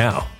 now.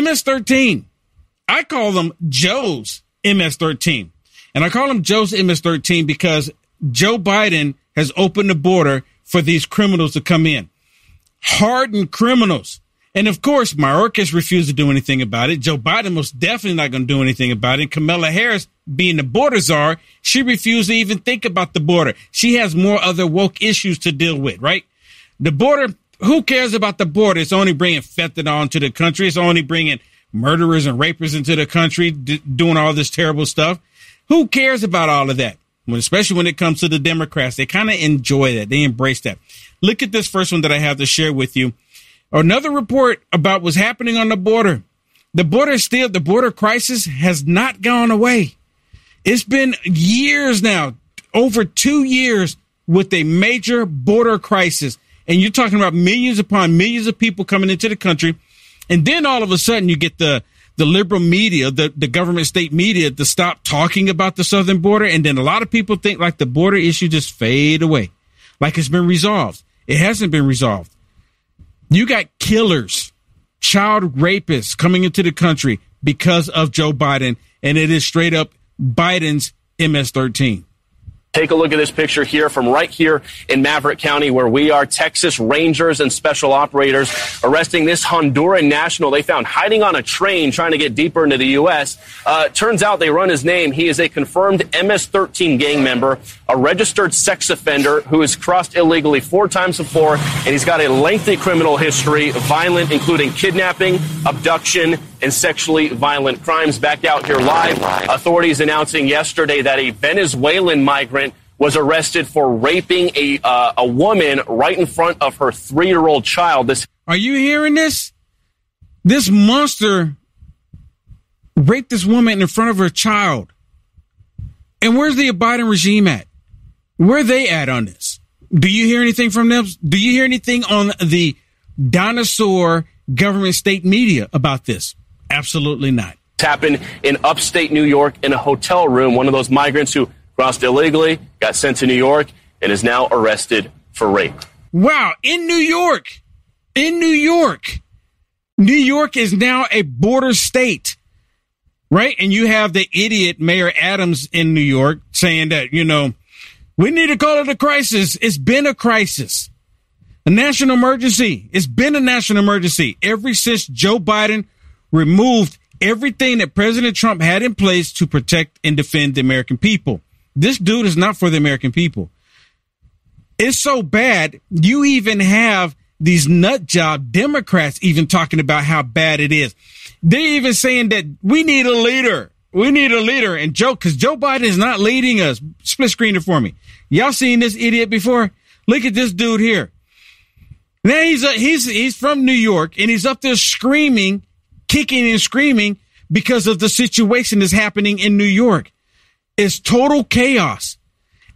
MS-13. I call them Joe's MS-13. And I call them Joe's MS-13 because Joe Biden has opened the border for these criminals to come in. Hardened criminals. And of course, Mayorkas refused to do anything about it. Joe Biden most definitely not going to do anything about it. Kamala Harris, being the border czar, she refused to even think about the border. She has more other woke issues to deal with, right? The border, who cares about the border? It's only bringing fentanyl into the country. It's only bringing murderers and rapists into the country, d- doing all this terrible stuff. Who cares about all of that? When, especially when it comes to the Democrats, they kind of enjoy that. They embrace that. Look at this first one that I have to share with you. Another report about what's happening on the border. The border still, the border crisis has not gone away. It's been years now, over two years with a major border crisis and you're talking about millions upon millions of people coming into the country. And then all of a sudden you get the, the liberal media, the, the government state media to stop talking about the southern border. And then a lot of people think like the border issue just fade away, like it's been resolved. It hasn't been resolved. You got killers, child rapists coming into the country because of Joe Biden. And it is straight up Biden's MS 13. Take a look at this picture here from right here in Maverick County, where we are. Texas Rangers and special operators arresting this Honduran national they found hiding on a train trying to get deeper into the U.S. Uh, turns out they run his name. He is a confirmed MS 13 gang member, a registered sex offender who has crossed illegally four times before, and he's got a lengthy criminal history, violent, including kidnapping, abduction, and sexually violent crimes. Back out here live, authorities announcing yesterday that a Venezuelan migrant was arrested for raping a uh, a woman right in front of her three year old child. This are you hearing this? This monster raped this woman in front of her child. And where's the Biden regime at? Where are they at on this? Do you hear anything from them? Do you hear anything on the dinosaur government state media about this? Absolutely not. Happened in upstate New York in a hotel room. One of those migrants who crossed illegally got sent to New York and is now arrested for rape. Wow, in New York. In New York. New York is now a border state. Right? And you have the idiot Mayor Adams in New York saying that, you know, we need to call it a crisis. It's been a crisis. A national emergency. It's been a national emergency ever since Joe Biden removed everything that President Trump had in place to protect and defend the American people. This dude is not for the American people. It's so bad, you even have these nut job Democrats even talking about how bad it is. They're even saying that we need a leader. We need a leader. And Joe, because Joe Biden is not leading us. Split screen it for me. Y'all seen this idiot before? Look at this dude here. Now he's, a, he's, he's from New York and he's up there screaming kicking and screaming because of the situation that's happening in New York. It's total chaos.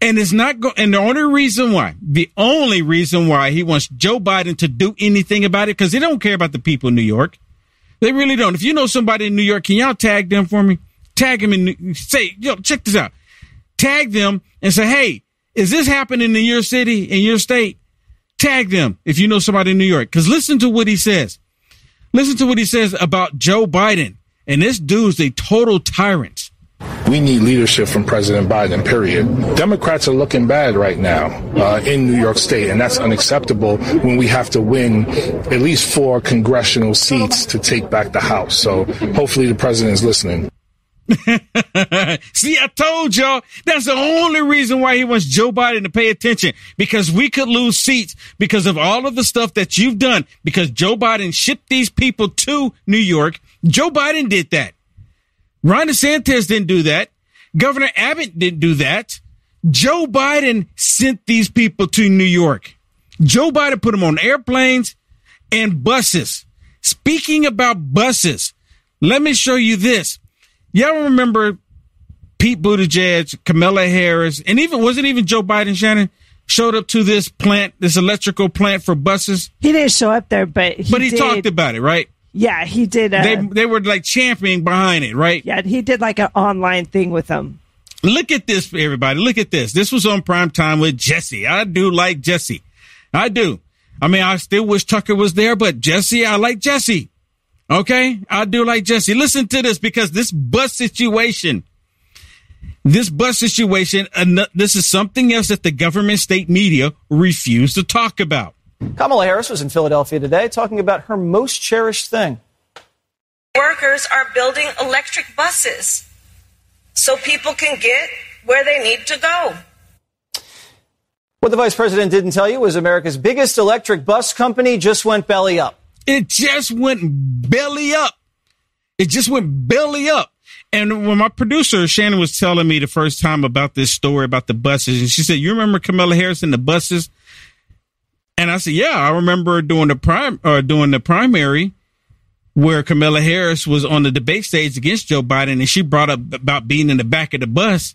And it's not go- and the only reason why, the only reason why he wants Joe Biden to do anything about it, because they don't care about the people in New York. They really don't. If you know somebody in New York, can y'all tag them for me? Tag them and say, yo, check this out. Tag them and say, hey, is this happening in your city, in your state? Tag them if you know somebody in New York. Because listen to what he says. Listen to what he says about Joe Biden. And this dude's a total tyrant. We need leadership from President Biden, period. Democrats are looking bad right now uh, in New York State, and that's unacceptable when we have to win at least four congressional seats to take back the House. So hopefully the president is listening. See, I told y'all that's the only reason why he wants Joe Biden to pay attention because we could lose seats because of all of the stuff that you've done because Joe Biden shipped these people to New York. Joe Biden did that. Ron DeSantis didn't do that. Governor Abbott didn't do that. Joe Biden sent these people to New York. Joe Biden put them on airplanes and buses. Speaking about buses, let me show you this. Y'all remember Pete Buttigieg, Kamala Harris, and even wasn't even Joe Biden, Shannon, showed up to this plant, this electrical plant for buses. He didn't show up there, but he but he did, talked about it, right? Yeah, he did. Uh, they they were like championing behind it, right? Yeah, he did like an online thing with them. Look at this, everybody. Look at this. This was on prime time with Jesse. I do like Jesse. I do. I mean, I still wish Tucker was there, but Jesse, I like Jesse. Okay. I do like Jesse. Listen to this because this bus situation, this bus situation, this is something else that the government state media refuse to talk about. Kamala Harris was in Philadelphia today talking about her most cherished thing. Workers are building electric buses so people can get where they need to go. What the vice president didn't tell you was America's biggest electric bus company just went belly up. It just went belly up. It just went belly up. And when my producer Shannon was telling me the first time about this story about the buses, and she said, "You remember Kamala Harris and the buses?" And I said, "Yeah, I remember doing the prime or uh, doing the primary where Kamala Harris was on the debate stage against Joe Biden, and she brought up about being in the back of the bus."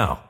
now.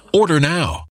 Order now.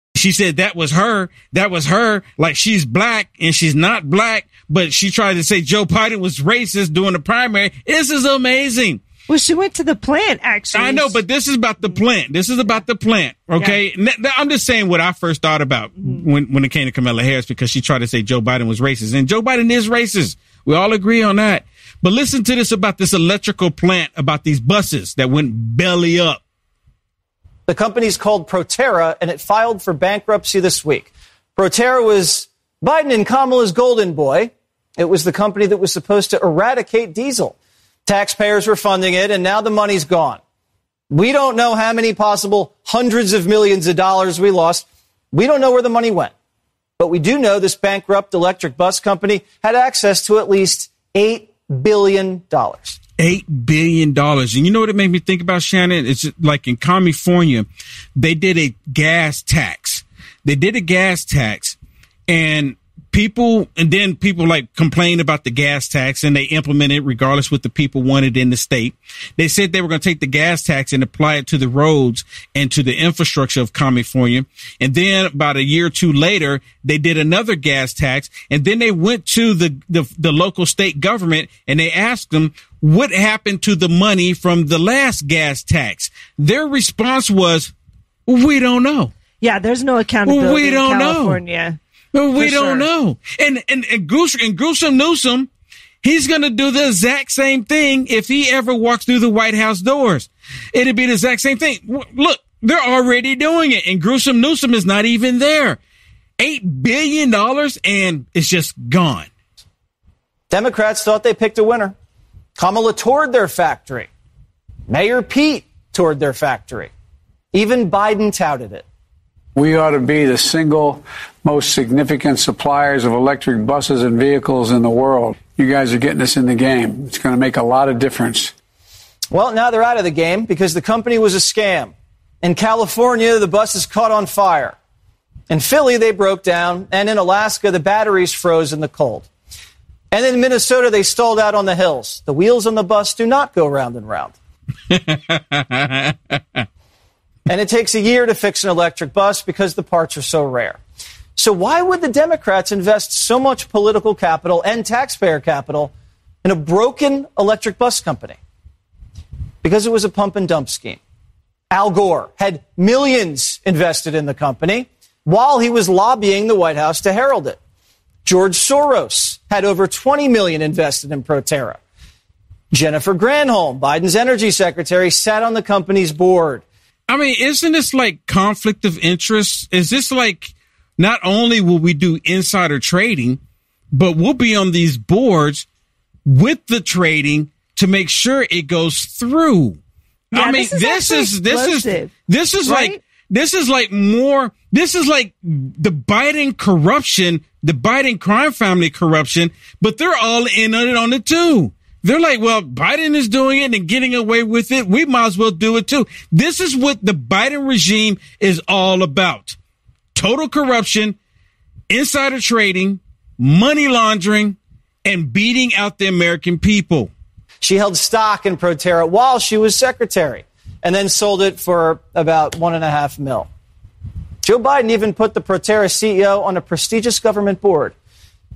She said that was her. That was her. Like she's black and she's not black, but she tried to say Joe Biden was racist during the primary. This is amazing. Well, she went to the plant, actually. I know, but this is about the plant. This is about the plant. Okay. Yeah. I'm just saying what I first thought about mm-hmm. when, when it came to Kamala Harris because she tried to say Joe Biden was racist. And Joe Biden is racist. We all agree on that. But listen to this about this electrical plant, about these buses that went belly up. The company's called Proterra, and it filed for bankruptcy this week. Proterra was Biden and Kamala's golden boy. It was the company that was supposed to eradicate diesel. Taxpayers were funding it, and now the money's gone. We don't know how many possible hundreds of millions of dollars we lost. We don't know where the money went. But we do know this bankrupt electric bus company had access to at least $8 billion. Eight billion dollars. And you know what it made me think about, Shannon? It's like in California, they did a gas tax. They did a gas tax and people and then people like complain about the gas tax and they implement it regardless what the people wanted in the state. They said they were going to take the gas tax and apply it to the roads and to the infrastructure of California. And then about a year or two later, they did another gas tax and then they went to the, the, the local state government and they asked them, what happened to the money from the last gas tax? Their response was, we don't know. Yeah, there's no accountability we don't in California. Know. We don't sure. know. And, and, and Gruesome, and Gruesome Newsom, he's going to do the exact same thing if he ever walks through the White House doors. It'd be the exact same thing. Look, they're already doing it and Gruesome Newsom is not even there. $8 billion and it's just gone. Democrats thought they picked a winner. Kamala toured their factory. Mayor Pete toured their factory. Even Biden touted it. We ought to be the single most significant suppliers of electric buses and vehicles in the world. You guys are getting us in the game. It's going to make a lot of difference. Well, now they're out of the game because the company was a scam. In California, the buses caught on fire. In Philly, they broke down. And in Alaska, the batteries froze in the cold. And in Minnesota, they stalled out on the hills. The wheels on the bus do not go round and round. and it takes a year to fix an electric bus because the parts are so rare. So, why would the Democrats invest so much political capital and taxpayer capital in a broken electric bus company? Because it was a pump and dump scheme. Al Gore had millions invested in the company while he was lobbying the White House to herald it. George Soros had over 20 million invested in Proterra. Jennifer Granholm, Biden's energy secretary, sat on the company's board. I mean, isn't this like conflict of interest? Is this like not only will we do insider trading, but we'll be on these boards with the trading to make sure it goes through. Yeah, I mean, this is this is this is this is right? like this is like more. This is like the Biden corruption, the Biden crime family corruption, but they're all in on it on it too. They're like, well, Biden is doing it and getting away with it. We might as well do it too. This is what the Biden regime is all about. Total corruption, insider trading, money laundering, and beating out the American people. She held stock in Proterra while she was secretary and then sold it for about one and a half mil. Joe Biden even put the Proterra CEO on a prestigious government board.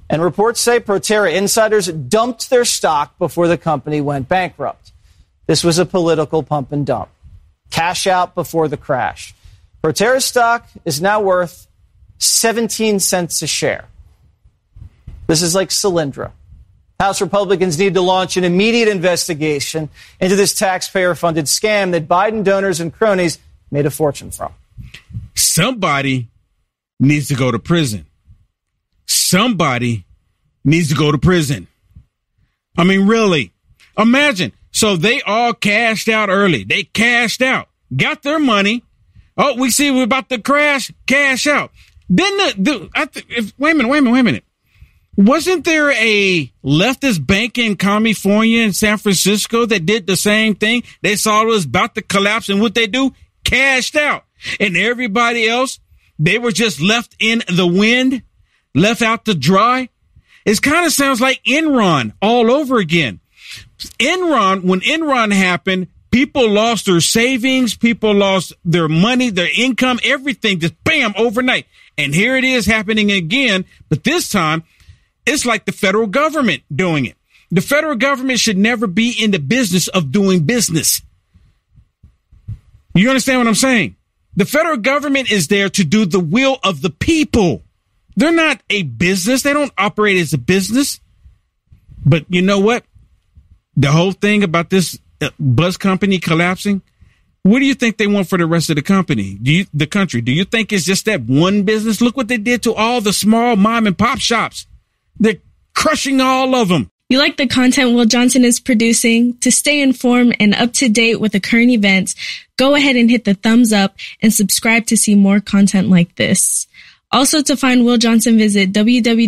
And reports say Proterra insiders dumped their stock before the company went bankrupt. This was a political pump and dump. Cash out before the crash. Proterra stock is now worth 17 cents a share. This is like Solyndra. House Republicans need to launch an immediate investigation into this taxpayer funded scam that Biden donors and cronies made a fortune from. Somebody needs to go to prison. Somebody needs to go to prison. I mean, really. Imagine. So they all cashed out early. They cashed out, got their money. Oh, we see we're about to crash, cash out. Then the, the I th- if, wait a minute, wait a minute, wait a minute. Wasn't there a leftist bank in California in San Francisco that did the same thing? They saw it was about to collapse and what they do? Cashed out. And everybody else, they were just left in the wind, left out to dry. It kind of sounds like Enron all over again. Enron, when Enron happened, people lost their savings, people lost their money, their income, everything just bam overnight. And here it is happening again, but this time it's like the federal government doing it. The federal government should never be in the business of doing business. You understand what I'm saying? The federal government is there to do the will of the people. They're not a business. They don't operate as a business. But you know what? The whole thing about this uh, bus company collapsing, what do you think they want for the rest of the company? Do you, the country? Do you think it's just that one business? Look what they did to all the small mom and pop shops. They're crushing all of them. You like the content Will Johnson is producing? To stay informed and up to date with the current events, go ahead and hit the thumbs up and subscribe to see more content like this. Also to find Will Johnson, visit www.uaf.media.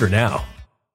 now.